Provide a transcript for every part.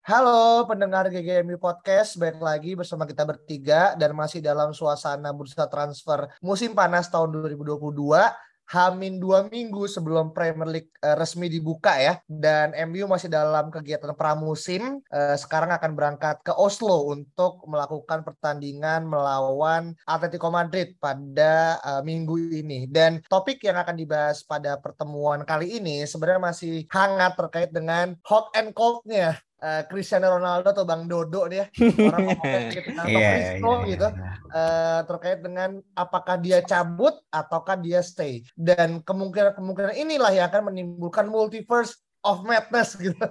Halo pendengar GGMU Podcast, baik lagi bersama kita bertiga dan masih dalam suasana bursa transfer musim panas tahun 2022 Hamin dua minggu sebelum Premier League uh, resmi dibuka ya. Dan MU masih dalam kegiatan pramusim uh, sekarang akan berangkat ke Oslo untuk melakukan pertandingan melawan Atletico Madrid pada uh, minggu ini. Dan topik yang akan dibahas pada pertemuan kali ini sebenarnya masih hangat terkait dengan hot and coldnya uh, Cristiano Ronaldo atau Bang Dodo dia orang gitu atau yeah, Cristo yeah, gitu. uh, terkait dengan apakah dia cabut ataukah dia stay. Dan kemungkinan kemungkinan inilah yang akan menimbulkan multiverse of madness gitu.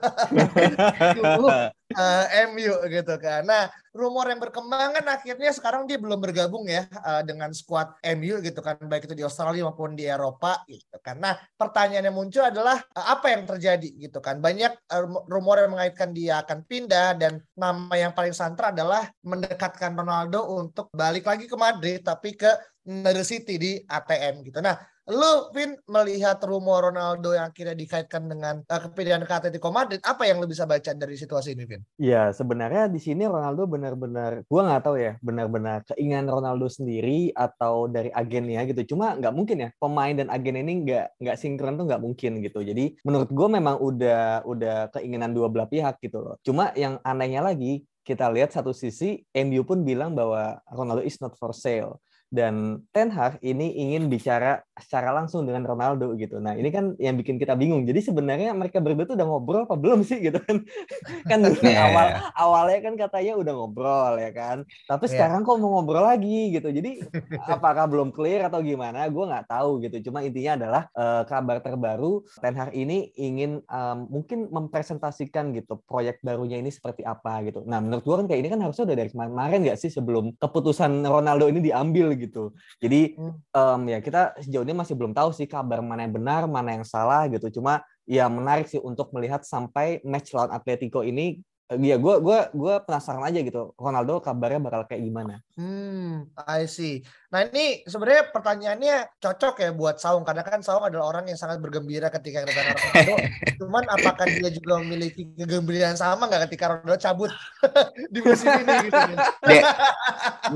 uh, eh, MU gitu kan. Nah, rumor yang berkembang kan akhirnya sekarang dia belum bergabung ya uh, dengan skuad MU gitu kan baik itu di Australia maupun di Eropa gitu kan. Nah, pertanyaan yang muncul adalah uh, apa yang terjadi gitu kan. Banyak uh, rumor yang mengaitkan dia akan pindah dan nama yang paling santer adalah mendekatkan Ronaldo untuk balik lagi ke Madrid tapi ke Manchester City di ATM gitu. Nah, Lu, Vin, melihat rumor Ronaldo yang akhirnya dikaitkan dengan uh, kepindahan ke Atletico Madrid, apa yang lu bisa baca dari situasi ini, Vin? Ya, sebenarnya di sini Ronaldo benar-benar, gua nggak tahu ya, benar-benar keinginan Ronaldo sendiri atau dari agennya gitu. Cuma nggak mungkin ya, pemain dan agen ini nggak nggak sinkron tuh nggak mungkin gitu. Jadi menurut gua memang udah udah keinginan dua belah pihak gitu loh. Cuma yang anehnya lagi, kita lihat satu sisi MU pun bilang bahwa Ronaldo is not for sale dan Ten Hag ini ingin bicara secara langsung dengan Ronaldo gitu. Nah ini kan yang bikin kita bingung. Jadi sebenarnya mereka berdua tuh udah ngobrol apa belum sih gitu kan? kan dulu yeah. awal awalnya kan katanya udah ngobrol ya kan. Tapi yeah. sekarang kok mau ngobrol lagi gitu. Jadi apakah belum clear atau gimana? Gue nggak tahu gitu. Cuma intinya adalah uh, kabar terbaru Ten Hag ini ingin um, mungkin mempresentasikan gitu proyek barunya ini seperti apa gitu. Nah menurut gue kan kayak ini kan harusnya udah dari kemarin nggak sih sebelum keputusan Ronaldo ini diambil gitu. Jadi um, ya kita sejauh ini masih belum tahu sih kabar mana yang benar, mana yang salah gitu. Cuma ya menarik sih untuk melihat sampai match lawan Atletico ini Iya, gue gua gua penasaran aja gitu. Ronaldo kabarnya bakal kayak gimana? Hmm, I see. Nah ini sebenarnya pertanyaannya cocok ya buat Saung karena kan Saung adalah orang yang sangat bergembira ketika kedatangan Ronaldo. Cuman apakah dia juga memiliki kegembiraan sama nggak ketika Ronaldo cabut di musim ini gitu? There,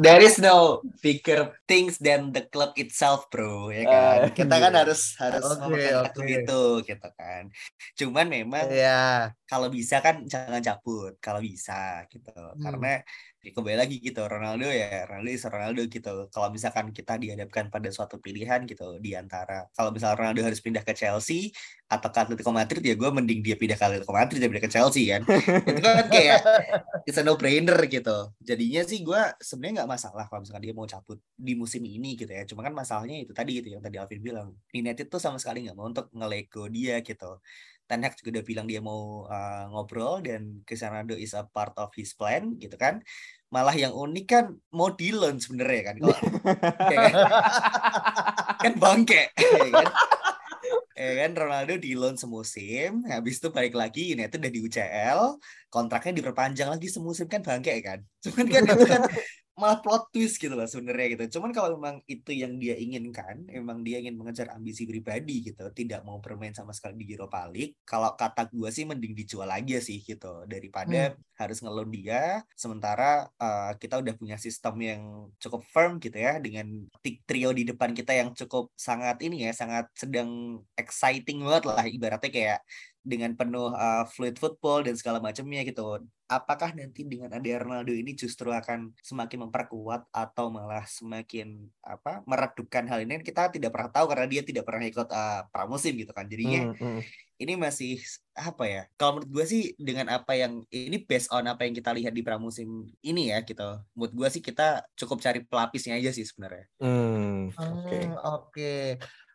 there is no bigger things than the club itself, bro. Ya kan. Uh, Kita kan harus harus okay, okay. itu gitu kan. Cuman memang yeah. kalau bisa kan jangan cabut kalau bisa gitu hmm. karena kembali lagi gitu Ronaldo ya Ronaldo is Ronaldo gitu. Kalau misalkan kita dihadapkan pada suatu pilihan gitu di antara kalau misalnya Ronaldo harus pindah ke Chelsea atau ke Atletico Madrid ya gue mending dia pindah ke Atletico Madrid daripada ke Chelsea kan. Itu kan kayak it's a no brainer gitu. Jadinya sih gue sebenarnya nggak masalah kalau misalkan dia mau cabut di musim ini gitu ya. Cuma kan masalahnya itu tadi gitu yang tadi Alvin bilang United tuh sama sekali nggak mau untuk ngelego dia gitu Ten Hag juga udah bilang dia mau uh, ngobrol dan Cristiano is a part of his plan gitu kan. Malah yang unik kan mau di loan sebenarnya kan kalau kan, kan bangke ya kan. Eh kan Ronaldo di loan semusim, habis itu balik lagi ini itu udah di UCL, kontraknya diperpanjang lagi semusim kan bangke kan. Cuman kan itu kan malah plot twist gitu lah sebenarnya gitu. Cuman kalau memang itu yang dia inginkan, memang dia ingin mengejar ambisi pribadi gitu, tidak mau bermain sama sekali di Europa League. Kalau kata gue sih mending dijual aja sih gitu daripada hmm. harus ngelon dia. Sementara uh, kita udah punya sistem yang cukup firm gitu ya dengan trio di depan kita yang cukup sangat ini ya, sangat sedang exciting banget lah ibaratnya kayak dengan penuh uh, fluid football dan segala macamnya gitu. Apakah nanti dengan ada Ronaldo ini justru akan semakin memperkuat atau malah semakin apa meredupkan hal ini? Kita tidak pernah tahu karena dia tidak pernah ikut uh, pramusim gitu kan. Jadinya hmm, hmm. ini masih apa ya? Kalau menurut gue sih dengan apa yang ini based on apa yang kita lihat di pramusim ini ya gitu. Menurut gue sih kita cukup cari pelapisnya aja sih sebenarnya. Hmm, oke. Okay. Hmm, oke. Okay.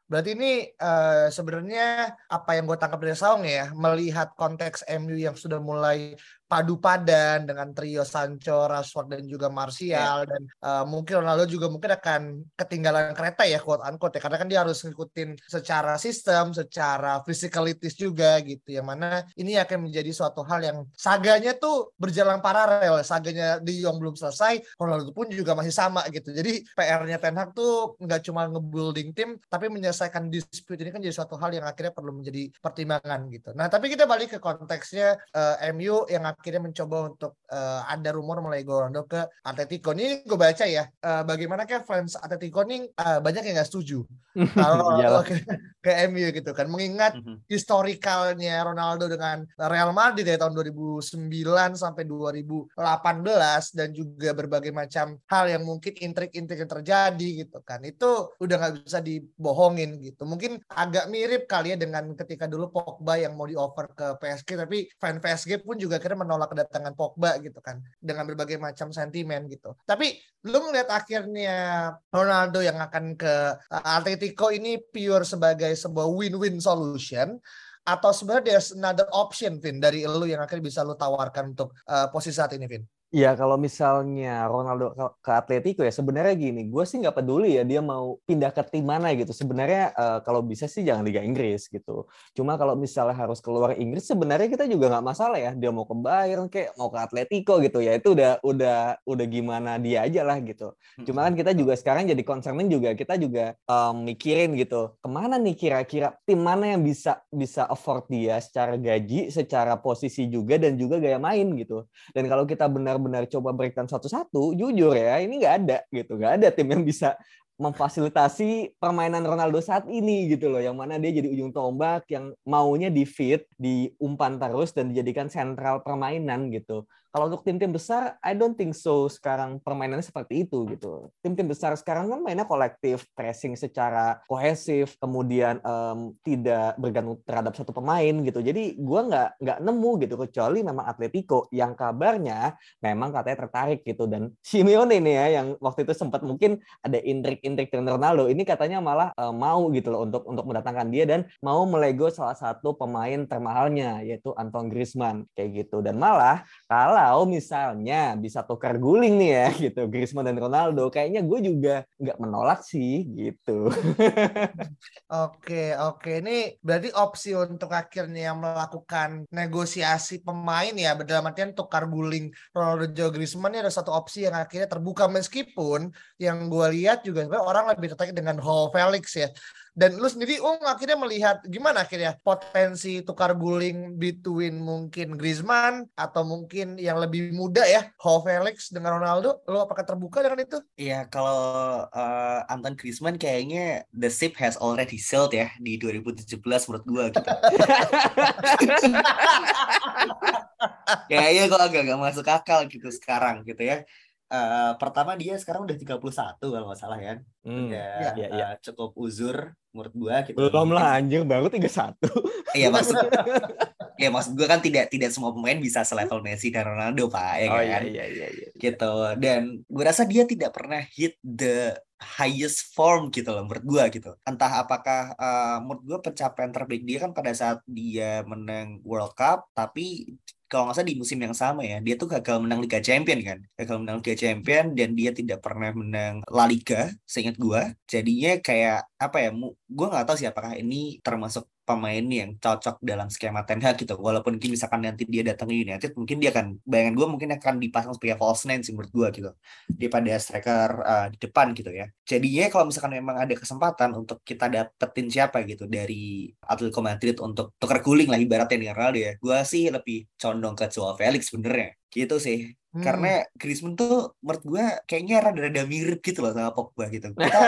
Berarti ini uh, sebenarnya apa yang gue tangkap dari Saung ya, melihat konteks MU yang sudah mulai padu padan dengan trio Sancho, Rashford dan juga Martial yeah. dan uh, mungkin Ronaldo juga mungkin akan ketinggalan kereta ya quote unquote ya. Karena kan dia harus ngikutin secara sistem, secara physicalities juga gitu. Yang mana ini akan menjadi suatu hal yang saganya tuh berjalan paralel. Saganya di yang belum selesai Ronaldo pun juga masih sama gitu. Jadi PR-nya Ten Hag tuh nggak cuma ngebuilding tim tapi menyelesaikan dispute ini kan jadi suatu hal yang akhirnya perlu menjadi pertimbangan gitu. Nah tapi kita balik ke konteksnya uh, eh, MU yang akhirnya mencoba untuk uh, ada rumor mulai Ronaldo ke Atletico. Ini gue baca ya, uh, bagaimana kayak fans Atletico ini uh, banyak yang nggak setuju kalau ke, ke MU gitu kan. Mengingat mm-hmm. historikalnya Ronaldo dengan Real Madrid dari tahun 2009 sampai 2018 dan juga berbagai macam hal yang mungkin intrik-intrik yang terjadi gitu kan. Itu udah nggak bisa dibohongin gitu. Mungkin agak mirip kali ya dengan ketika dulu Pogba yang mau diover ke PSG tapi fan PSG pun juga kira menolak kedatangan Pogba gitu kan dengan berbagai macam sentimen gitu. Tapi lu ngeliat akhirnya Ronaldo yang akan ke uh, Atletico ini pure sebagai sebuah win-win solution atau sebenarnya there's another option Vin dari lu yang akhirnya bisa lu tawarkan untuk uh, posisi saat ini Vin? Ya kalau misalnya Ronaldo ke, Atletico ya sebenarnya gini, gue sih nggak peduli ya dia mau pindah ke tim mana gitu. Sebenarnya uh, kalau bisa sih jangan Liga Inggris gitu. Cuma kalau misalnya harus keluar Inggris sebenarnya kita juga nggak masalah ya. Dia mau ke Bayern kayak mau ke Atletico gitu ya itu udah udah udah gimana dia aja lah gitu. Cuma kan kita juga sekarang jadi concernin juga kita juga um, mikirin gitu ke mana nih kira-kira tim mana yang bisa bisa afford dia secara gaji, secara posisi juga dan juga gaya main gitu. Dan kalau kita benar benar-benar coba breakdown satu-satu, jujur ya ini nggak ada gitu, nggak ada tim yang bisa memfasilitasi permainan Ronaldo saat ini gitu loh. Yang mana dia jadi ujung tombak yang maunya di fit diumpan terus dan dijadikan sentral permainan gitu kalau untuk tim-tim besar, I don't think so sekarang permainannya seperti itu gitu. Tim-tim besar sekarang kan mainnya kolektif, pressing secara kohesif, kemudian um, tidak bergantung terhadap satu pemain gitu. Jadi gue nggak nggak nemu gitu kecuali memang Atletico yang kabarnya memang katanya tertarik gitu dan Simeone ini ya yang waktu itu sempat mungkin ada intrik-intrik dengan Ronaldo ini katanya malah um, mau gitu loh untuk untuk mendatangkan dia dan mau melego salah satu pemain termahalnya yaitu Anton Griezmann kayak gitu dan malah kalau kalau misalnya bisa tukar guling nih ya gitu Griezmann dan Ronaldo kayaknya gue juga nggak menolak sih gitu. Oke oke. Ini berarti opsi untuk akhirnya melakukan negosiasi pemain ya dalam artian tukar guling Ronaldo dan Griezmann ini ada satu opsi yang akhirnya terbuka. Meskipun yang gue lihat juga orang lebih tertarik dengan Hall Felix ya dan lu sendiri Ung akhirnya melihat gimana akhirnya potensi tukar guling between mungkin Griezmann atau mungkin yang lebih muda ya, Ho Felix dengan Ronaldo, lu apakah terbuka dengan itu? Iya, kalau uh, Anton Griezmann kayaknya the ship has already sailed ya di 2017 menurut gua gitu. kayaknya kok agak gak masuk akal gitu sekarang gitu ya uh, pertama dia sekarang udah 31 kalau nggak salah ya. Hmm, udah ya, ya, ya. Uh, cukup uzur menurut gua gitu. Belum lah anjir baru 31. Iya maksud ya maksud gua kan tidak tidak semua pemain bisa selevel Messi dan Ronaldo Pak ya oh, kan. Iya, iya, iya, iya. Gitu. Dan gua rasa dia tidak pernah hit the highest form gitu loh menurut gua gitu. Entah apakah uh, menurut gua pencapaian terbaik dia kan pada saat dia menang World Cup tapi kalau nggak salah di musim yang sama ya dia tuh gagal menang Liga Champion kan? Gagal menang Liga Champion dan dia tidak pernah menang La Liga seingat gue jadinya kayak apa ya gue nggak tahu sih apakah ini termasuk pemain yang cocok dalam skema Ten Hag gitu. Walaupun mungkin misalkan nanti dia datang ke United, mungkin dia akan bayangan gue mungkin akan dipasang sebagai false nine sih menurut gue gitu. Daripada striker uh, di depan gitu ya. Jadinya kalau misalkan memang ada kesempatan untuk kita dapetin siapa gitu dari Atletico Madrid untuk tukar guling lah ibaratnya dengan Ronaldo ya. Gue sih lebih condong ke Joao Felix sebenarnya. Gitu sih. Hmm. Karena Griezmann tuh menurut gue kayaknya rada-rada mirip gitu loh sama Pogba gitu. Kita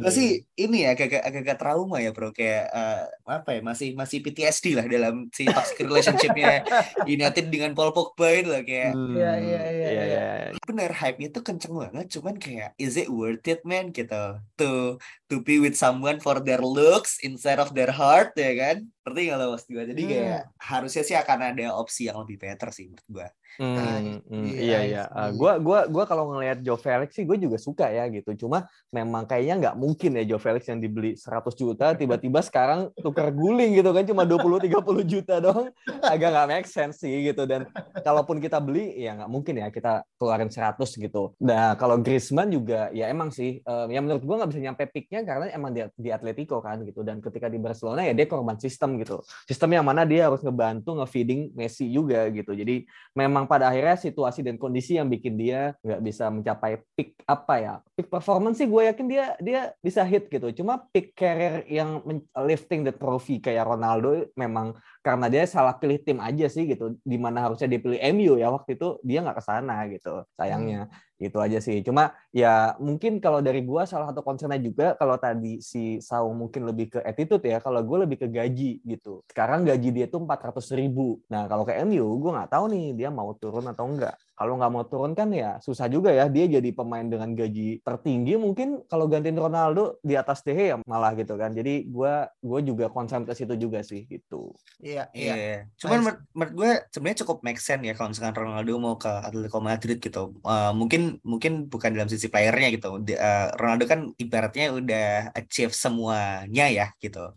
gue sih ini ya agak agak trauma ya bro kayak uh, apa ya masih masih PTSD lah dalam si toxic relationshipnya United dengan Paul Pogba itu lah kayak. Hmm. Iya iya iya. iya, iya. Bener hype-nya tuh kenceng banget cuman kayak is it worth it man gitu to to be with someone for their looks instead of their heart ya kan? Ngerti gak lo mas gue? Jadi kayak hmm. harusnya sih akan ada opsi yang lebih better sih menurut gue Hmm, nah, hmm, iya iya. Uh, gua gua gua kalau ngelihat Joe Felix sih gue juga suka ya gitu. Cuma memang kayaknya nggak mungkin ya Joe Felix yang dibeli 100 juta tiba-tiba sekarang tukar guling gitu kan cuma 20 30 juta dong. Agak nggak make sense sih gitu dan kalaupun kita beli ya nggak mungkin ya kita keluarin 100 gitu. Nah, kalau Griezmann juga ya emang sih uh, ya menurut gua nggak bisa nyampe peaknya karena emang dia di Atletico kan gitu dan ketika di Barcelona ya dia korban sistem gitu. Sistem yang mana dia harus ngebantu ngefeeding Messi juga gitu. Jadi memang memang pada akhirnya situasi dan kondisi yang bikin dia nggak bisa mencapai peak apa ya peak performance sih gue yakin dia dia bisa hit gitu. Cuma peak career yang lifting the trophy kayak Ronaldo memang karena dia salah pilih tim aja sih gitu di mana harusnya dipilih MU ya waktu itu dia nggak ke sana gitu sayangnya hmm gitu aja sih. Cuma ya mungkin kalau dari gua salah satu concernnya juga kalau tadi si Saung mungkin lebih ke attitude ya, kalau gue lebih ke gaji gitu. Sekarang gaji dia tuh 400 ribu. Nah kalau ke MU gue nggak tahu nih dia mau turun atau enggak kalau nggak mau turun kan ya susah juga ya dia jadi pemain dengan gaji tertinggi mungkin kalau gantiin Ronaldo di atas DH ya malah gitu kan. Jadi gue gue juga concern ke situ juga sih gitu. Iya iya. Yeah. cuman menurut, menurut gue sebenarnya cukup make sense ya kalau misalkan Ronaldo mau ke Atletico Madrid gitu. Uh, mungkin mungkin bukan dalam sisi playernya gitu. Uh, Ronaldo kan ibaratnya udah achieve semuanya ya gitu.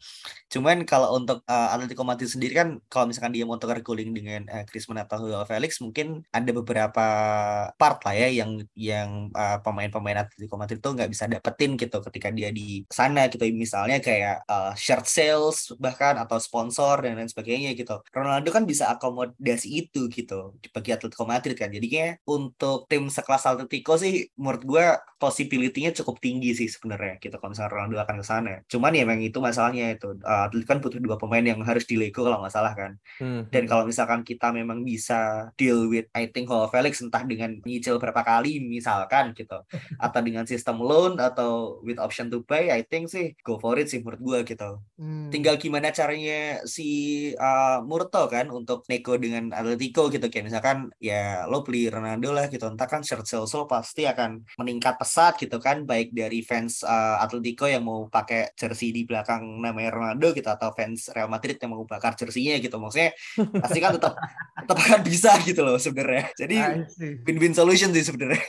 Cuman kalau untuk uh, Atletico Madrid sendiri kan kalau misalkan dia mau tukar guling dengan uh, Griezmann atau Felix mungkin ada beberapa beberapa part lah ya yang yang uh, pemain-pemain Atletico Madrid itu nggak bisa dapetin gitu ketika dia di sana gitu misalnya kayak uh, shirt sales bahkan atau sponsor dan lain sebagainya gitu Ronaldo kan bisa akomodasi itu gitu bagi Atletico Madrid kan jadinya untuk tim sekelas Atletico sih menurut gue possibility-nya cukup tinggi sih sebenarnya gitu kalau misalnya Ronaldo akan ke sana cuman ya memang itu masalahnya itu uh, Atletico kan butuh dua pemain yang harus dilego kalau nggak salah kan hmm. dan hmm. kalau misalkan kita memang bisa deal with I think Hall Felix entah dengan nyicil berapa kali misalkan gitu. Atau dengan sistem loan atau with option to buy I think sih go for it sih menurut gue gitu. Hmm. tinggal gimana caranya si uh, Murto kan untuk nego dengan Atletico gitu. Kayak misalkan ya lo beli Ronaldo lah gitu. Entah kan shirt sales lo pasti akan meningkat pesat gitu kan. Baik dari fans uh, Atletico yang mau pakai jersey di belakang namanya Ronaldo gitu atau fans Real Madrid yang mau bakar jersey-nya gitu. Maksudnya pasti kan tetap tetap akan bisa gitu loh sebenarnya. Jadi win-win solution sih sebenarnya.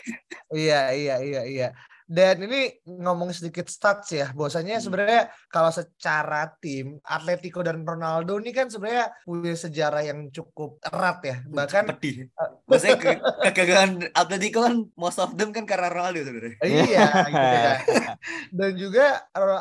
iya, iya, iya, iya. Dan ini ngomong sedikit stats ya, bahwasanya hmm. sebenarnya kalau secara tim Atletico dan Ronaldo ini kan sebenarnya punya sejarah yang cukup erat ya. Bahkan pedih. Uh, Maksudnya ke kegagalan Atletico kan most of them kan karena Ronaldo sebenarnya. Iya, gitu ya. Dan juga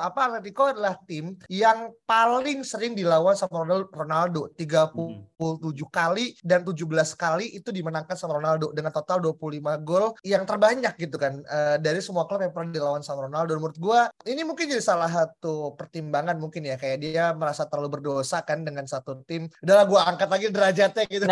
apa Atletico adalah tim yang paling sering dilawan sama Ronaldo, 37 hmm. kali dan 17 kali itu dimenangkan sama Ronaldo dengan total 25 gol yang terbanyak gitu kan uh, dari semua klub klub yang pernah dilawan sama Ronaldo. Menurut gue ini mungkin jadi salah satu pertimbangan mungkin ya kayak dia merasa terlalu berdosa kan dengan satu tim. Udahlah gue angkat lagi derajatnya gitu.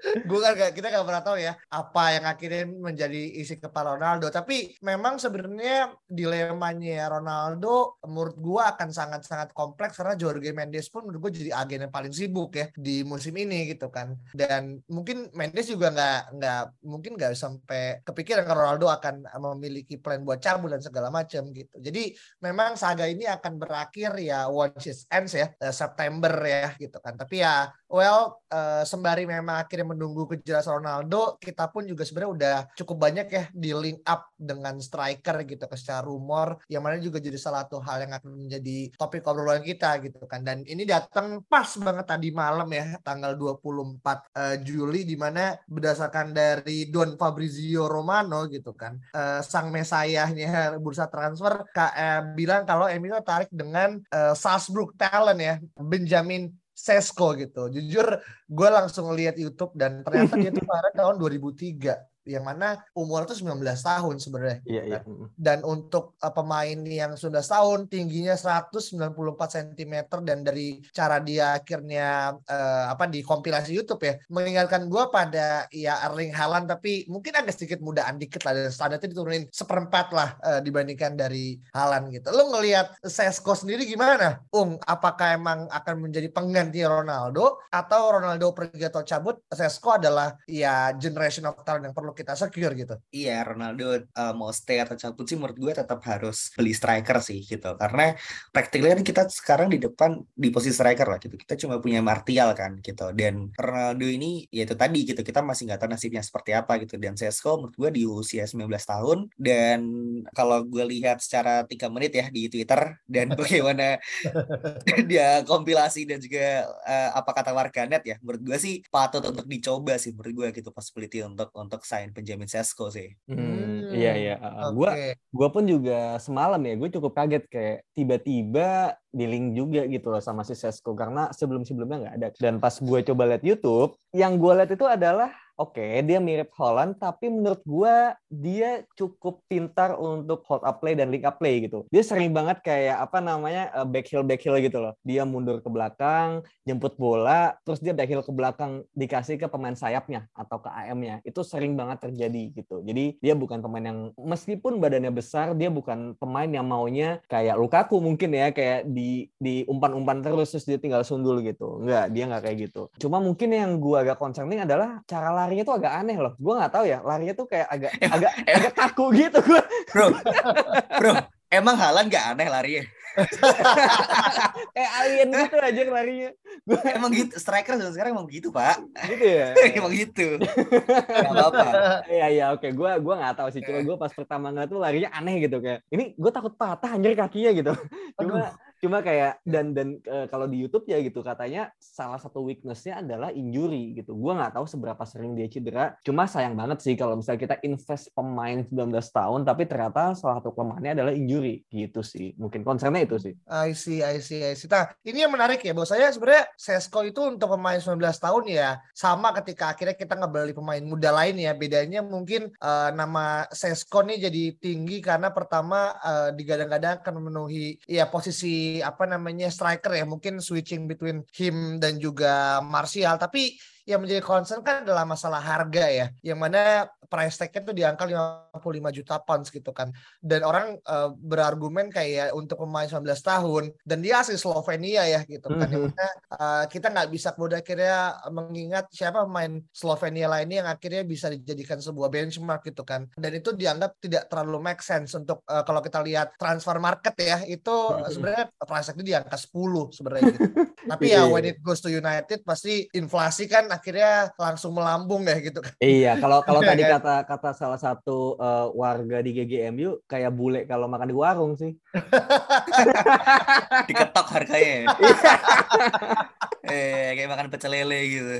gue kan kita gak pernah tahu ya apa yang akhirnya menjadi isi kepala Ronaldo. Tapi memang sebenarnya dilemanya Ronaldo menurut gue akan sangat-sangat kompleks karena Jorge Mendes pun menurut gue jadi agen yang paling sibuk ya di musim ini gitu kan. Dan mungkin Mendes juga nggak nggak mungkin nggak sampai kepikiran kalau Ronaldo akan memiliki plan buat cabut dan segala macam gitu. Jadi memang saga ini akan berakhir ya once it ends ya eh, September ya gitu kan. Tapi ya well uh, sembari memang akhirnya menunggu kejelasan Ronaldo, kita pun juga sebenarnya udah cukup banyak ya di link up dengan striker gitu ke secara rumor yang mana juga jadi salah satu hal yang akan menjadi topik obrolan kita gitu kan. Dan ini datang pas banget tadi malam ya tanggal 24 uh, eh, Juli di mana berdasarkan dari Don Fabrizio Romano gitu kan. Uh, sang mesayahnya bursa transfer KM bilang kalau MU tarik dengan uh, Salzburg talent ya Benjamin Sesko gitu. Jujur gue langsung lihat YouTube dan ternyata dia tuh kemarin tahun 2003 yang mana umur itu 19 tahun sebenarnya. Iya, iya. Dan untuk uh, pemain yang sudah tahun tingginya 194 cm dan dari cara dia akhirnya uh, apa di kompilasi YouTube ya mengingatkan gue pada ya Erling Haaland tapi mungkin agak sedikit mudaan dikit lah dan standarnya diturunin seperempat lah uh, dibandingkan dari Haaland gitu. Lo ngelihat Sesko sendiri gimana? Ung, apakah emang akan menjadi pengganti Ronaldo atau Ronaldo pergi atau cabut? Sesko adalah ya generation of talent yang perlu perlu kita secure gitu. Iya, Ronaldo uh, mau stay atau cabut sih menurut gue tetap harus beli striker sih gitu. Karena praktiknya kan kita sekarang di depan di posisi striker lah gitu. Kita cuma punya Martial kan gitu. Dan Ronaldo ini ya itu tadi gitu. Kita masih nggak tahu nasibnya seperti apa gitu. Dan Sesko menurut gue di usia 19 tahun dan kalau gue lihat secara tiga menit ya di Twitter dan bagaimana dia kompilasi dan juga uh, apa kata warganet ya menurut gue sih patut untuk dicoba sih menurut gue gitu possibility untuk untuk sign Benjamin Sesko sih. Hmm, hmm iya iya. Uh, okay. Gue pun juga semalam ya gue cukup kaget kayak tiba-tiba di link juga gitu loh sama si Sesko karena sebelum-sebelumnya nggak ada. Dan pas gue coba lihat YouTube, yang gue lihat itu adalah oke okay, dia mirip Holland tapi menurut gue dia cukup pintar untuk hold up play dan link up play gitu. Dia sering banget kayak apa namanya uh, back heel back gitu loh. Dia mundur ke belakang jemput bola terus dia back heel ke belakang dikasih ke pemain sayapnya atau ke AM-nya itu sering banget terjadi gitu. Jadi dia bukan pemain yang meskipun badannya besar dia bukan pemain yang maunya kayak Lukaku mungkin ya kayak di di umpan-umpan terus terus dia tinggal sundul gitu. Enggak dia nggak kayak gitu. Cuma mungkin yang gue agak concerning adalah cara lari larinya tuh agak aneh loh. Gue nggak tah ya, larinya tuh kayak agak emang, agak emang, agak kaku gitu gue. Bro, bro, emang Halan gak aneh larinya? kayak alien gitu aja larinya. emang gitu, striker sekarang emang gitu pak. Gitu ya. emang gitu. Gak apa-apa. Iya iya oke, gue gue nggak tahu sih. Cuma gue pas pertama ngeliat tuh larinya aneh gitu kayak. Ini gue takut patah anjir kakinya gitu. Cuma Aduh cuma kayak dan dan e, kalau di YouTube ya gitu katanya salah satu weaknessnya adalah injury gitu. Gue nggak tahu seberapa sering dia cedera. Cuma sayang banget sih kalau misalnya kita invest pemain 19 tahun tapi ternyata salah satu kelemahannya adalah injury. Gitu sih. Mungkin concernnya itu sih. I see I see I see. Nah ini yang menarik ya. Bahwa saya sebenarnya Sesko itu untuk pemain 19 tahun ya sama ketika akhirnya kita ngebeli pemain muda lain ya. Bedanya mungkin uh, nama Sesko nih jadi tinggi karena pertama uh, digadang-gadang akan memenuhi ya posisi apa namanya striker ya. Mungkin switching between him dan juga Martial. Tapi yang menjadi concern kan adalah masalah harga ya yang mana price tag-nya tuh di angka 55 juta pounds gitu kan dan orang uh, berargumen kayak untuk pemain 19 tahun dan dia asli Slovenia ya gitu kan mm -hmm. yang mana uh, kita nggak bisa kemudian akhirnya mengingat siapa pemain Slovenia lainnya yang akhirnya bisa dijadikan sebuah benchmark gitu kan dan itu dianggap tidak terlalu make sense untuk uh, kalau kita lihat transfer market ya itu mm -hmm. sebenarnya price tag di angka 10 sebenarnya gitu. tapi ya iya, when iya. it goes to United pasti inflasi kan akhirnya langsung melambung ya gitu kan. Iya, kalau kalau tadi kan? kata kata salah satu uh, warga di GGMU kayak bule kalau makan di warung sih. Diketok harganya. Ya? eh, kayak makan pecel lele gitu.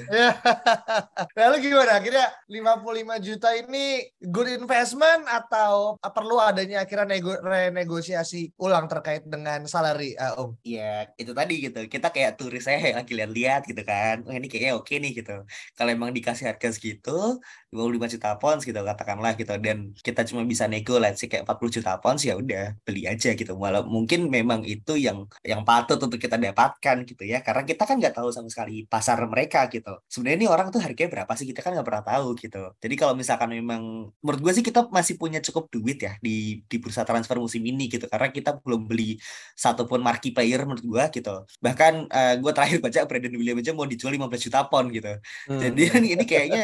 Lalu gimana? Akhirnya 55 juta ini good investment atau perlu adanya akhirnya nego renegosiasi ulang terkait dengan salary, uh, Om? Iya, itu tadi gitu. Kita kayak turis saya lagi lihat-lihat gitu kan. Oh, ini kayaknya oke nih gitu. Kalau emang dikasih harga segitu, 25 juta pounds gitu katakanlah gitu dan kita cuma bisa nego let's say kayak 40 juta pounds ya udah beli aja gitu. Walau mungkin memang itu yang yang patut untuk kita dapatkan gitu ya. Karena kita kan nggak tahu sama sekali pasar mereka gitu. Sebenarnya ini orang tuh harganya berapa sih kita kan nggak pernah tahu gitu. Jadi kalau misalkan memang menurut gue sih kita masih punya cukup duit ya di di bursa transfer musim ini gitu karena kita belum beli satupun marquee player menurut gue gitu. Bahkan uh, gue terakhir baca Brandon Williams aja mau dijual 15 juta pound gitu. Hmm. Jadi kan ini kayaknya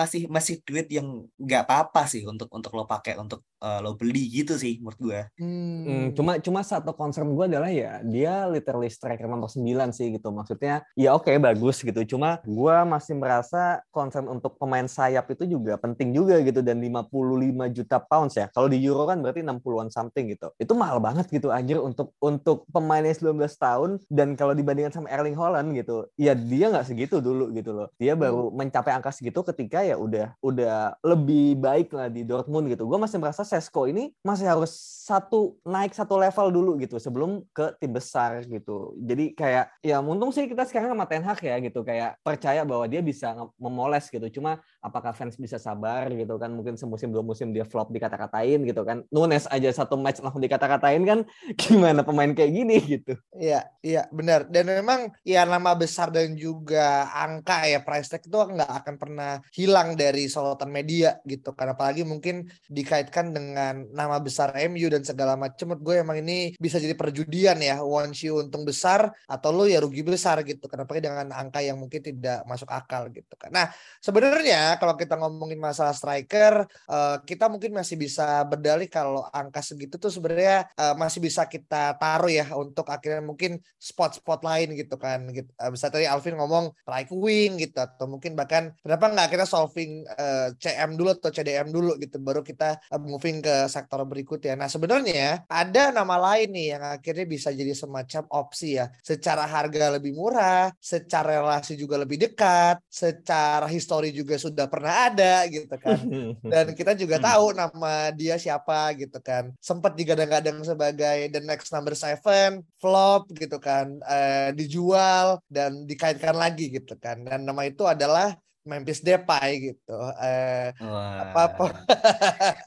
masih masih duit yang nggak apa-apa sih untuk untuk lo pakai untuk uh, lo beli gitu sih menurut gue. Hmm. Hmm, cuma cuma satu concern gue adalah ya dia literally striker nomor 9 sih gitu. Maksudnya ya oke okay, bagus gitu. Cuma gue masih merasa concern untuk pemain sayap itu juga penting juga gitu dan 55 juta pounds ya. Kalau di euro kan berarti 60-an something gitu. Itu mahal banget gitu anjir untuk untuk pemain yang 19 tahun dan kalau dibandingkan sama Erling Haaland gitu. Ya dia nggak segitu dulu gitu loh. Dia baru hmm. mencapai angka segitu ketika ya udah udah lebih baik lah di Dortmund gitu. Gue masih merasa Sesko ini masih harus satu naik satu level dulu gitu sebelum ke tim besar gitu. Jadi kayak ya untung sih kita sekarang sama Ten Hag ya gitu kayak percaya bahwa dia bisa memoles gitu. Cuma apakah fans bisa sabar gitu kan mungkin semusim dua musim dia flop dikata-katain gitu kan. Nunes aja satu match langsung dikata-katain kan gimana pemain kayak gini gitu. Iya, iya benar. Dan memang ya nama besar dan juga angka ya price tag itu nggak akan pernah hilang dari sorotan media gitu karena apalagi mungkin dikaitkan dengan nama besar MU dan segala macam menurut gue emang ini bisa jadi perjudian ya. Once you untung besar atau lo ya rugi besar gitu kan. Apalagi dengan angka yang mungkin tidak masuk akal gitu kan. Nah, sebenarnya kalau kita ngomongin masalah striker uh, kita mungkin masih bisa berdalih kalau angka segitu tuh sebenarnya uh, masih bisa kita taruh ya untuk akhirnya mungkin spot-spot lain gitu kan. Gitu. Uh, bisa tadi Alvin ngomong right wing gitu atau mungkin bahkan kenapa nggak kita solving uh, CM dulu atau CDM dulu gitu baru kita uh, moving ke sektor berikutnya. Nah, sebenarnya ada nama lain nih yang akhirnya bisa jadi semacam opsi ya. Secara harga lebih murah, secara relasi juga lebih dekat, secara histori juga sudah pernah ada gitu kan. Dan kita juga hmm. tahu nama dia siapa gitu kan. Sempat digadang-gadang sebagai the next number seven, flop gitu kan, uh, dijual dan dikaitkan lagi gitu kan. Dan nama itu adalah Memphis Depay gitu. Eh, apa apa?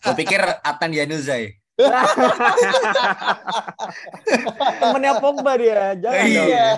Gue pikir Atan Januzaj. Temennya Pogba dia, jangan iya. dong.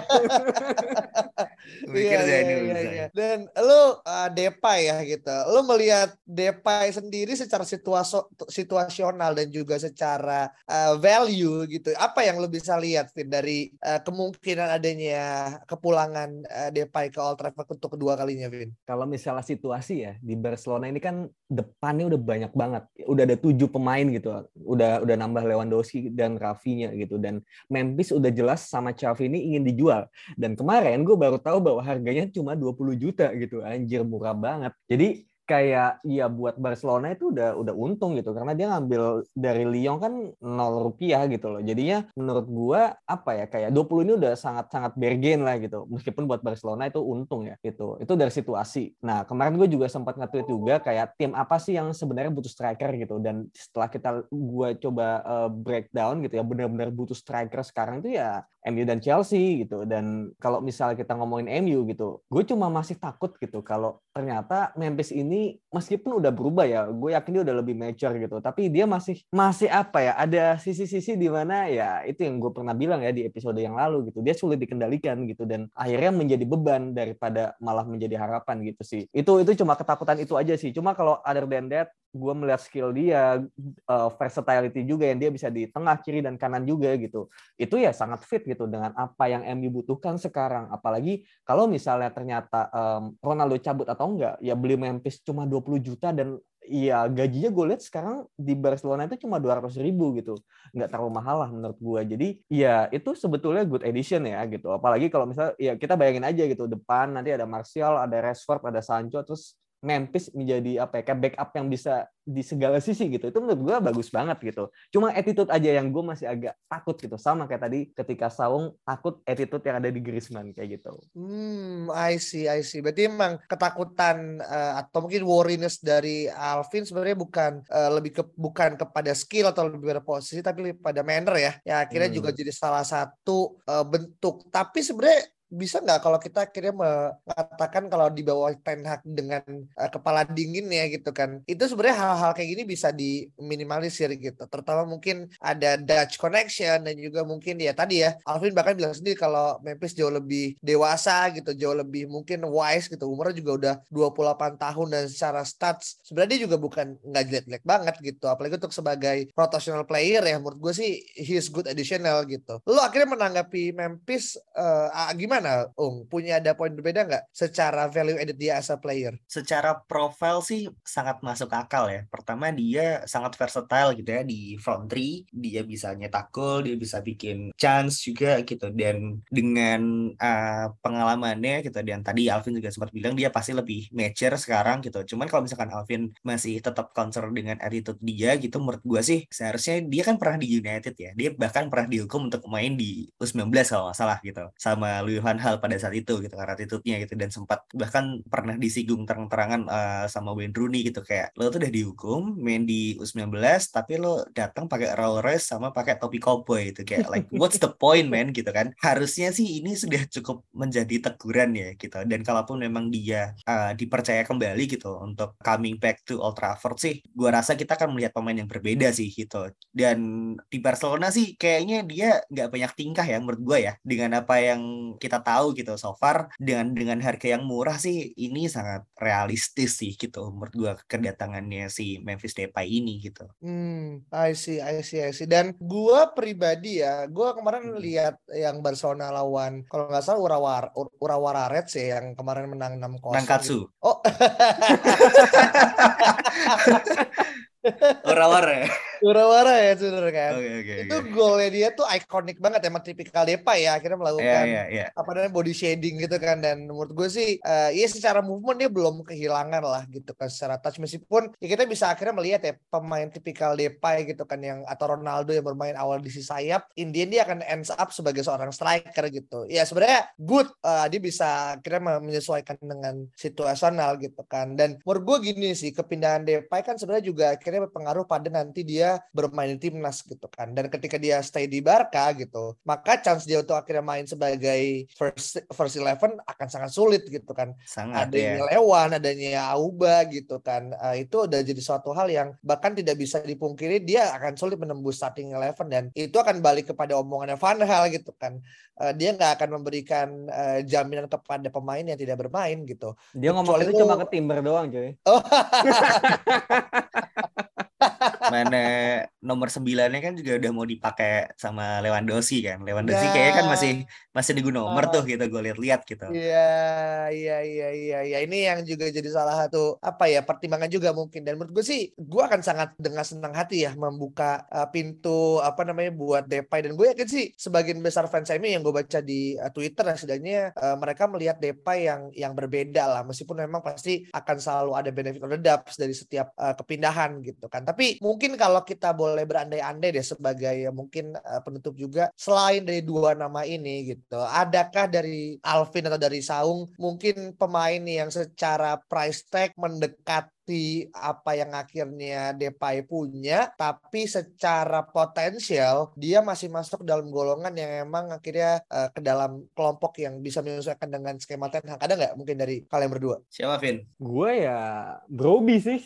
iya, iya, iya, iya. Dan lu uh, Depay ya gitu. Lu melihat Depay sendiri secara situasi situasional dan juga secara uh, value gitu. Apa yang lu bisa lihat Fit, dari uh, kemungkinan adanya kepulangan uh, Depay ke Old Trafford untuk kedua kalinya, Vin? Kalau misalnya situasi ya di Barcelona ini kan depannya udah banyak banget. Udah ada tujuh pemain gitu. Udah udah udah nambah Lewandowski dan Rafinya gitu. Dan Memphis udah jelas sama Xavi ini ingin dijual. Dan kemarin gue baru tahu bahwa harganya cuma 20 juta gitu. Anjir murah banget. Jadi kayak ya buat Barcelona itu udah udah untung gitu. Karena dia ngambil dari Lyon kan nol rupiah gitu loh. Jadinya menurut gua apa ya kayak 20 ini udah sangat sangat bergen lah gitu. Meskipun buat Barcelona itu untung ya gitu. Itu dari situasi. Nah kemarin gue juga sempat nge-tweet juga kayak tim apa sih yang sebenarnya butuh striker? gitu. Dan setelah kita gua coba uh, breakdown gitu ya benar-benar butuh striker sekarang itu ya MU dan Chelsea gitu. Dan kalau misalnya kita ngomongin MU gitu gue cuma masih takut gitu kalau ternyata Memphis ini meskipun udah berubah ya gue yakin dia udah lebih mature gitu. Tapi dia masih masih apa ya ada sisi-sisi di mana ya itu yang gue pernah bilang ya di episode yang lalu gitu. Dia sulit dikendalikan gitu dan akhirnya menjadi beban daripada malah menjadi harapan gitu sih. Itu itu cuma ketakutan itu aja sih. Cuma kalau other than that gue melihat skill dia uh, versatility juga yang dia bisa di tengah kiri dan kanan juga gitu. Itu ya sangat fit gitu dengan apa yang MU butuhkan sekarang. Apalagi kalau misalnya ternyata um, Ronaldo cabut atau enggak ya beli Memphis cuma 20 juta dan ya gajinya gue lihat sekarang di Barcelona itu cuma 200 ribu gitu. Nggak terlalu mahal lah menurut gue jadi ya itu sebetulnya good edition ya gitu. Apalagi kalau misalnya ya kita bayangin aja gitu depan nanti ada Martial ada Rashford ada Sancho terus Memphis menjadi apa ya kayak backup yang bisa di segala sisi gitu. Itu menurut gue bagus banget gitu. Cuma attitude aja yang gue masih agak takut gitu. Sama kayak tadi ketika Saung takut attitude yang ada di Griezmann kayak gitu. Hmm I see I see. Berarti emang ketakutan uh, atau mungkin worriness dari Alvin sebenarnya bukan uh, lebih ke bukan kepada skill atau lebih pada posisi tapi lebih pada manner ya. Ya akhirnya hmm. juga jadi salah satu uh, bentuk. Tapi sebenarnya bisa nggak kalau kita akhirnya mengatakan kalau di bawah Ten Hag dengan uh, kepala dingin ya gitu kan? Itu sebenarnya hal-hal kayak gini bisa diminimalisir gitu. Terutama mungkin ada Dutch connection dan juga mungkin ya tadi ya Alvin bahkan bilang sendiri kalau Memphis jauh lebih dewasa gitu jauh lebih mungkin wise gitu. Umurnya juga udah 28 tahun dan secara stats sebenarnya dia juga bukan nggak jelek-jelek banget gitu. Apalagi untuk sebagai rotational player ya menurut gue sih he's good additional gitu. Lo akhirnya menanggapi Memphis uh, gimana gimana Ung? Punya ada poin berbeda nggak secara value added dia as a player? Secara profile sih sangat masuk akal ya. Pertama dia sangat versatile gitu ya di front three. Dia bisa nyetak gol, dia bisa bikin chance juga gitu. Dan dengan uh, pengalamannya gitu. Dan tadi Alvin juga sempat bilang dia pasti lebih mature sekarang gitu. Cuman kalau misalkan Alvin masih tetap concern dengan attitude dia gitu menurut gue sih seharusnya dia kan pernah di United ya. Dia bahkan pernah dihukum untuk main di U19 kalau nggak salah gitu. Sama Louis Van Hal pada saat itu gitu. Karena attitude-nya gitu. Dan sempat bahkan pernah disinggung terang-terangan uh, sama Wayne Rooney gitu. Kayak lo tuh udah dihukum main di U19 tapi lo datang pakai Rolls Royce sama pakai topi cowboy gitu. Kayak like what's the point man? Gitu kan. Harusnya sih ini sudah cukup menjadi teguran ya gitu. Dan kalaupun memang dia uh, dipercaya kembali gitu untuk coming back to Old Trafford sih gua rasa kita akan melihat pemain yang berbeda sih gitu. Dan di Barcelona sih kayaknya dia nggak banyak tingkah ya menurut gua ya dengan apa yang kita kita tahu gitu so far dengan dengan harga yang murah sih ini sangat realistis sih gitu menurut gua kedatangannya si Memphis Depay ini gitu. Hmm, I see, I see, I see. Dan gua pribadi ya, gua kemarin hmm. lihat yang Barcelona lawan kalau nggak salah Urawar Urawara Reds ya yang kemarin menang 6-0. Nankatsu. Oh. Urawara ya? Urawara ya sebenarnya kan. Okay, okay, itu okay. golnya dia tuh ikonik banget emang tipikal Depa ya akhirnya melakukan yeah, yeah, yeah. apa namanya body shading gitu kan dan menurut gue sih uh, ya secara movement dia belum kehilangan lah gitu kan secara touch meskipun ya kita bisa akhirnya melihat ya pemain tipikal Depa gitu kan yang atau Ronaldo yang bermain awal di sisi sayap Indian dia akan ends up sebagai seorang striker gitu. Ya sebenarnya good uh, dia bisa akhirnya menyesuaikan dengan situasional gitu kan dan menurut gue gini sih kepindahan Depay kan sebenarnya juga akhirnya berpengaruh pada nanti dia bermain di timnas gitu kan. Dan ketika dia stay di Barca gitu, maka chance dia untuk akhirnya main sebagai first first eleven akan sangat sulit gitu kan. Sangat adanya ya. Lewan, adanya Auba gitu kan. Uh, itu udah jadi suatu hal yang bahkan tidak bisa dipungkiri dia akan sulit menembus starting eleven dan itu akan balik kepada omongannya Van Hal gitu kan. Uh, dia nggak akan memberikan uh, jaminan kepada pemain yang tidak bermain gitu. Dia ngomong itu, itu cuma ke Timber doang, cuy. Oh. mana nomor sembilannya kan juga udah mau dipakai sama Lewandowski kan. Lewandowski kayaknya kan masih masih di nomor uh, tuh gitu gue lihat-lihat gitu. Iya iya iya iya ya ini yang juga jadi salah satu apa ya pertimbangan juga mungkin. Dan menurut gue sih gue akan sangat dengan senang hati ya membuka uh, pintu apa namanya buat Depay. Dan gue yakin sih sebagian besar fans MU yang gue baca di uh, Twitter ya setidaknya uh, mereka melihat Depay yang yang berbeda lah. Meskipun memang pasti akan selalu ada benefit or the doubts dari setiap uh, kepindahan gitu kan. Tapi mungkin kalau kita boleh berandai-andai deh sebagai ya mungkin uh, penutup juga selain dari dua nama ini gitu adakah dari Alvin atau dari Saung mungkin pemain yang secara price tag mendekat seperti apa yang akhirnya Depay punya, tapi secara potensial dia masih masuk dalam golongan yang emang akhirnya uh, ke dalam kelompok yang bisa menyesuaikan dengan skema Ten Hag. Ada nggak mungkin dari kalian berdua? Siapa, Vin? Gue ya Broby sih.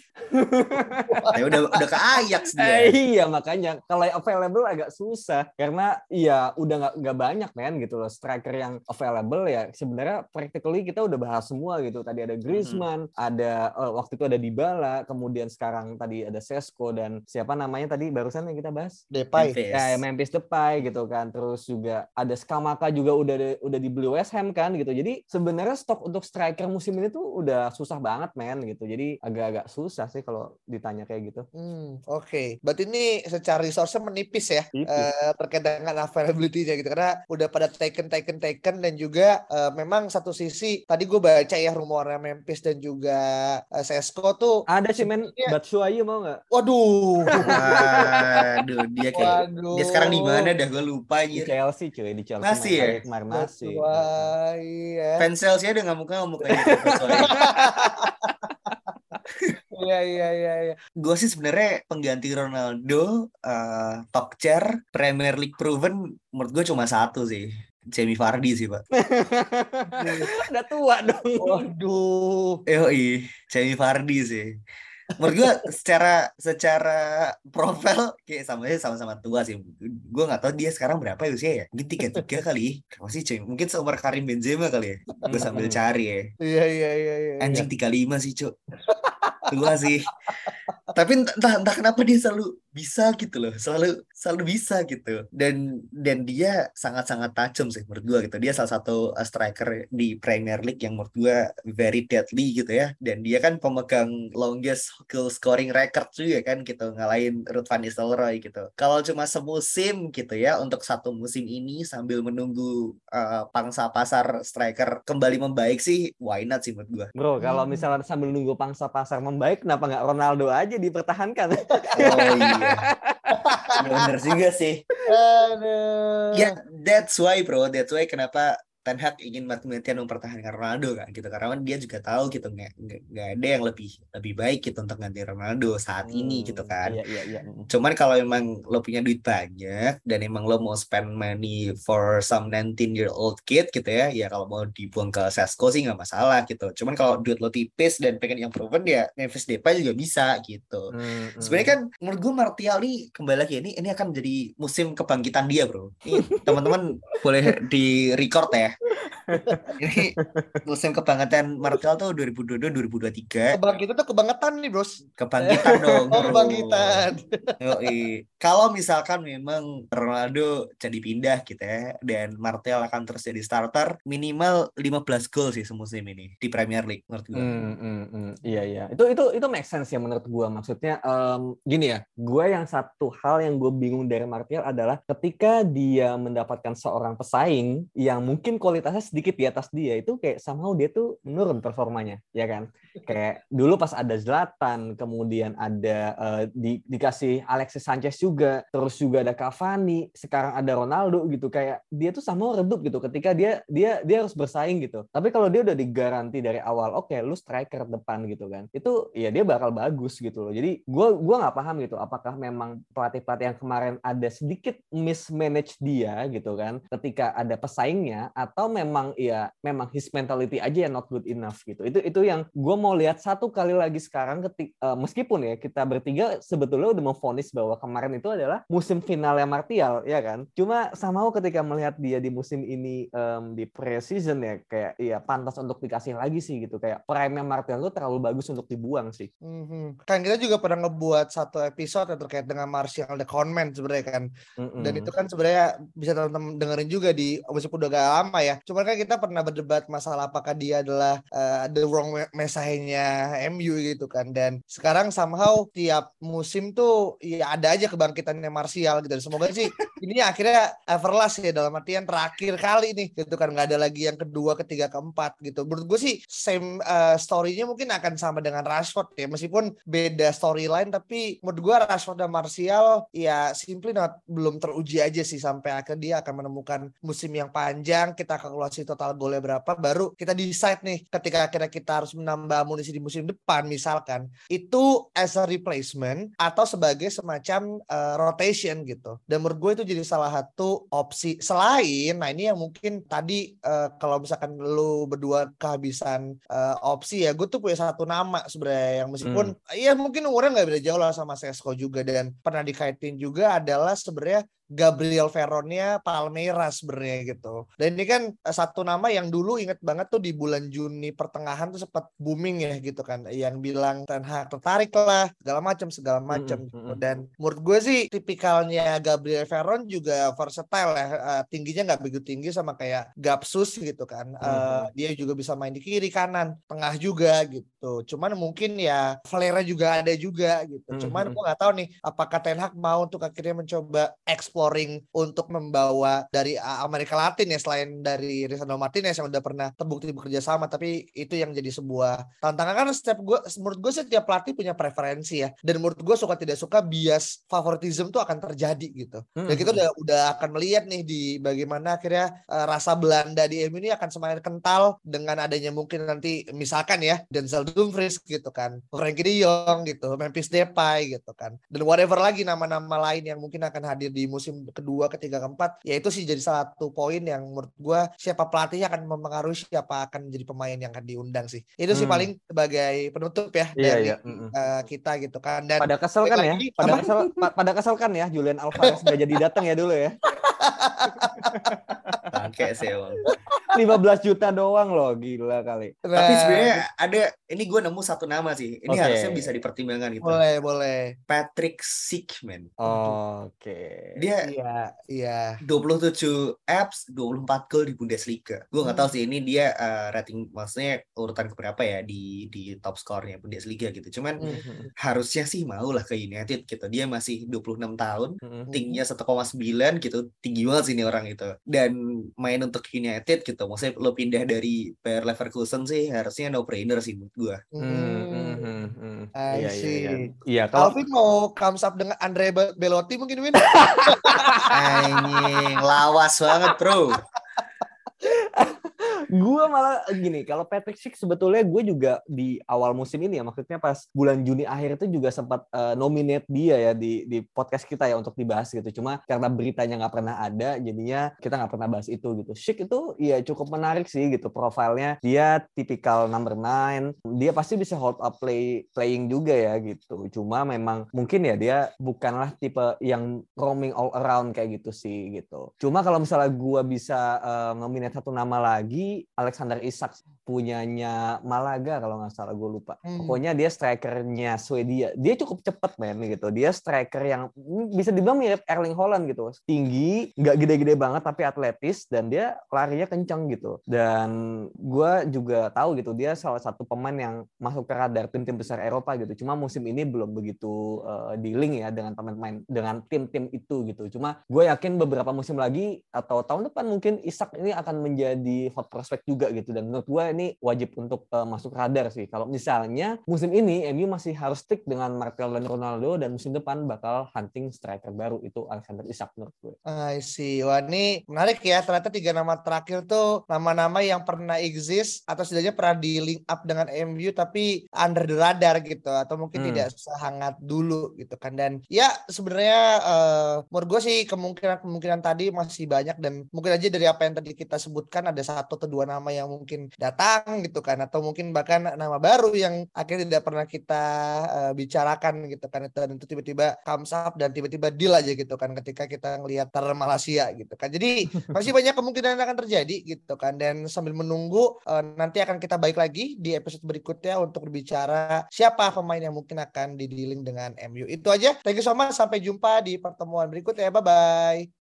ya udah udah ke Ajax dia. Eh, iya, makanya kalau available agak susah karena iya udah nggak nggak banyak men gitu loh striker yang available ya sebenarnya practically kita udah bahas semua gitu. Tadi ada Griezmann, hmm. ada uh, waktu itu ada di Dybala, kemudian sekarang tadi ada Sesko dan siapa namanya tadi barusan yang kita bahas? Depay. Memphis. Ya, Memphis Depay gitu kan. Terus juga ada Skamaka juga udah udah dibeli West Ham kan gitu. Jadi sebenarnya stok untuk striker musim ini tuh udah susah banget men gitu. Jadi agak-agak susah sih kalau ditanya kayak gitu. Hmm, oke. Okay. Berarti ini secara resource menipis ya uh, terkait dengan availability-nya gitu karena udah pada taken taken taken dan juga uh, memang satu sisi tadi gue baca ya rumornya Memphis dan juga uh, Sesko tuh ada sih men Batshuayi mau nggak? Waduh. Waduh, dia kayak Waduh. dia sekarang di mana dah gue lupa aja. Di Chelsea cuy, di Chelsea. Masih ya? Kemarin masih. Ya. Fans Chelsea udah nggak muka ngomong kayak. Iya iya iya. iya. Gue sih sebenarnya pengganti Ronaldo, uh, top chair, Premier League proven, menurut gue cuma satu sih. Jamie Vardy sih pak. Udah tua dong. Waduh. Eh Jamie Vardy sih. Menurut gue secara secara profil kayak sama sama-sama tua sih. Gue nggak tahu dia sekarang berapa ya usia ya. Mungkin tiga tiga kali. Berapa sih cuy? Mungkin seumur Karim Benzema kali ya. Gue sambil cari ya. Iya iya iya, iya. anjing tiga lima sih cuy tua sih. Tapi entah entah kenapa dia selalu bisa gitu loh selalu selalu bisa gitu. Dan dan dia sangat sangat tajam sih menurut gue gitu. Dia salah satu uh, striker di Premier League yang menurut gue very deadly gitu ya. Dan dia kan pemegang longest goal scoring record juga kan gitu ngalahin Ruth van Nistelrooy gitu. Kalau cuma semusim gitu ya untuk satu musim ini sambil menunggu uh, pangsa pasar striker kembali membaik sih why not sih menurut gue bro kalau hmm. misalnya sambil nunggu pangsa pasar membaik kenapa nggak Ronaldo aja dipertahankan? Oh iya Bener juga sih. Aduh. Ya, yeah, that's why bro. That's why kenapa Ten Hag ingin mati-matian mempertahankan Ronaldo kan gitu. Karena kan dia juga tahu gitu nggak nggak ada yang lebih lebih baik gitu untuk ganti Ronaldo saat hmm, ini gitu kan. iya, iya, iya. cuman kalau emang lo punya duit banyak dan emang lo mau spend money for some 19 year old kid gitu ya ya kalau mau dibuang ke Sesko sih nggak masalah gitu. Cuman kalau duit lo tipis dan pengen yang proven ya Memphis Depay juga bisa gitu. Hmm, hmm. sebenarnya kan menurut gue Martial nih kembali lagi ini ini akan jadi musim kebangkitan dia bro. Teman-teman boleh di record ya ini musim kebangkitan Martial tuh 2022 2023. Kebangkitan tuh kebangetan nih, Bros. Kebangkitan dong. oh, kebangkitan. Kalau misalkan memang Ronaldo jadi pindah gitu ya dan Martial akan terus jadi starter, minimal 15 gol sih semusim ini di Premier League menurut gue. Hmm, hmm, hmm. Iya iya. Itu itu itu make sense ya menurut gue. Maksudnya um, gini ya, gue yang satu hal yang gue bingung dari Martial adalah ketika dia mendapatkan seorang pesaing yang mungkin kualitasnya sedikit di atas dia itu kayak somehow dia tuh menurun performanya, ya kan? Kayak dulu pas ada Zlatan, kemudian ada uh, di, dikasih Alexis Sanchez juga, terus juga ada Cavani, sekarang ada Ronaldo gitu. Kayak dia tuh sama redup gitu ketika dia dia dia harus bersaing gitu. Tapi kalau dia udah digaranti dari awal, oke, okay, lu striker depan gitu kan. Itu ya dia bakal bagus gitu loh. Jadi gue gua nggak paham gitu apakah memang pelatih-pelatih yang kemarin ada sedikit mismanage dia gitu kan ketika ada pesaingnya atau memang ya memang his mentality aja yang not good enough gitu. Itu itu yang gue mau lihat satu kali lagi sekarang ketika uh, meskipun ya kita bertiga sebetulnya udah memfonis bahwa kemarin itu adalah musim finalnya Martial ya kan. Cuma sama ketika melihat dia di musim ini um, di pre-season ya kayak ya pantas untuk dikasih lagi sih gitu kayak prime Martial itu terlalu bagus untuk dibuang sih. Mm-hmm. Kan kita juga pernah ngebuat satu episode yang terkait dengan Martial the Conman sebenarnya kan. Mm-hmm. Dan itu kan sebenarnya bisa teman-teman dengerin juga di meskipun udah gak lama ya. Cuman kan kita pernah berdebat masalah apakah dia adalah uh, the wrong mesahnya MU gitu kan. Dan sekarang somehow tiap musim tuh ya ada aja kebangkitannya Martial gitu. Dan semoga sih ini akhirnya everlast ya dalam artian terakhir kali nih gitu kan nggak ada lagi yang kedua, ketiga, keempat gitu. Menurut gue sih same uh, story-nya mungkin akan sama dengan Rashford ya meskipun beda storyline tapi menurut gue Rashford dan Martial ya simply not belum teruji aja sih sampai akhirnya dia akan menemukan musim yang panjang kita kalkulasi total golnya berapa baru kita decide nih ketika akhirnya kita harus menambah amunisi di musim depan misalkan itu as a replacement atau sebagai semacam uh, rotation gitu dan menurut gue itu jadi salah satu opsi selain nah ini yang mungkin tadi uh, kalau misalkan lu berdua kehabisan uh, opsi ya gue tuh punya satu nama sebenarnya yang meskipun hmm. ya mungkin umurnya nggak beda jauh lah sama Sesko juga dan pernah dikaitin juga adalah sebenarnya Gabriel Veronnya Palmeiras sebenarnya gitu. Dan ini kan eh, satu nama yang dulu inget banget tuh di bulan Juni pertengahan tuh sempat booming ya gitu kan. Yang bilang Ten Hag tertarik lah segala macam segala macam. Mm -hmm. Dan menurut gue sih tipikalnya Gabriel Veron juga versatile ya. Uh, tingginya nggak begitu tinggi sama kayak Gapsus gitu kan. Mm -hmm. uh, dia juga bisa main di kiri kanan, tengah juga gitu. Cuman mungkin ya Valera juga ada juga gitu. Mm -hmm. Cuman gue nggak tahu nih apakah Ten Hag mau untuk akhirnya mencoba ekspor exploring untuk membawa dari Amerika Latin ya selain dari Lisandro Martinez yang udah pernah terbukti bekerja sama tapi itu yang jadi sebuah tantangan. Kan setiap gue menurut gue setiap pelatih punya preferensi ya dan menurut gue suka tidak suka bias favoritism tuh akan terjadi gitu. Dan kita udah udah akan melihat nih di bagaimana akhirnya uh, rasa Belanda di MU ini akan semakin kental dengan adanya mungkin nanti misalkan ya Denzel Dumfries gitu kan Frankie De Jong gitu Memphis Depay gitu kan dan whatever lagi nama-nama lain yang mungkin akan hadir di musim musim kedua, ketiga, keempat, ya itu sih jadi salah satu poin yang menurut gue siapa pelatihnya akan mempengaruhi siapa akan jadi pemain yang akan diundang sih. Itu hmm. sih paling sebagai penutup ya iya, dari iya. Uh, kita gitu kan. Dan pada kesel kan ya, pada kesel, pada kesel kan ya Julian Alvarez gak jadi datang ya dulu ya. Bangke sih emang. 15 juta doang loh, gila kali. Nah, Tapi sebenarnya ada ini gue nemu satu nama sih. Ini okay. harusnya bisa dipertimbangkan gitu. Boleh, boleh. Patrick Sickman. Oh, Oke. Okay. Dia iya, iya. 27 apps, 24 gol di Bundesliga. Gue nggak hmm. tahu sih ini dia uh, rating maksudnya urutan keberapa ya di di top score-nya Bundesliga gitu. Cuman hmm. harusnya sih mau lah ke United gitu. Dia masih 26 tahun, hmm tingginya 1,9 gitu. Tinggi banget sih ini orang itu. Dan main untuk United gitu gitu maksudnya lo pindah dari Bayer Leverkusen sih harusnya no brainer sih menurut gue hmm, hmm, hmm, hmm. Iya. Iya, iya. iya kalau Alvin mau comes up dengan Andre Belotti mungkin Win anjing lawas banget bro gue malah gini kalau Patrick Schick sebetulnya gue juga di awal musim ini ya maksudnya pas bulan Juni akhir itu juga sempat uh, nominate dia ya di di podcast kita ya untuk dibahas gitu. Cuma karena beritanya nggak pernah ada jadinya kita nggak pernah bahas itu gitu. Schick itu ya cukup menarik sih gitu profilnya. Dia tipikal number nine. Dia pasti bisa hold up play playing juga ya gitu. Cuma memang mungkin ya dia bukanlah tipe yang roaming all around kayak gitu sih gitu. Cuma kalau misalnya gue bisa uh, nominate satu nama lagi Alexander Isak punyanya Malaga kalau nggak salah gue lupa. Hmm. Pokoknya dia strikernya Swedia. Dia cukup cepet men gitu. Dia striker yang bisa dibilang mirip Erling Haaland gitu. Tinggi, nggak gede-gede banget tapi atletis dan dia larinya kencang gitu. Dan gue juga tahu gitu dia salah satu pemain yang masuk ke radar tim-tim besar Eropa gitu. Cuma musim ini belum begitu uh, dealing ya dengan pemain-pemain dengan tim-tim itu gitu. Cuma gue yakin beberapa musim lagi atau tahun depan mungkin Isak ini akan menjadi hot prospect juga gitu. Dan menurut gue ini wajib untuk uh, masuk radar sih. Kalau misalnya musim ini MU masih harus stick dengan Martial dan Ronaldo dan musim depan bakal hunting striker baru itu Alexander Isak menurut gue. I see. Wah ini menarik ya. Ternyata tiga nama terakhir tuh nama-nama yang pernah exist atau setidaknya pernah di link up dengan MU tapi under the radar gitu atau mungkin hmm. tidak sehangat dulu gitu kan dan ya sebenarnya uh, menurut gue sih kemungkinan kemungkinan tadi masih banyak dan mungkin aja dari apa yang tadi kita sebutkan ada satu atau dua nama yang mungkin datang gitu kan atau mungkin bahkan nama baru yang akhirnya tidak pernah kita uh, bicarakan gitu kan dan itu tiba-tiba comes up dan tiba-tiba deal aja gitu kan ketika kita ngelihat Taran Malaysia gitu kan. Jadi masih banyak kemungkinan yang akan terjadi gitu kan dan sambil menunggu uh, nanti akan kita balik lagi di episode berikutnya untuk berbicara siapa pemain yang mungkin akan didealing dengan MU itu aja. Thank you so much. Sampai jumpa di pertemuan berikutnya. Bye bye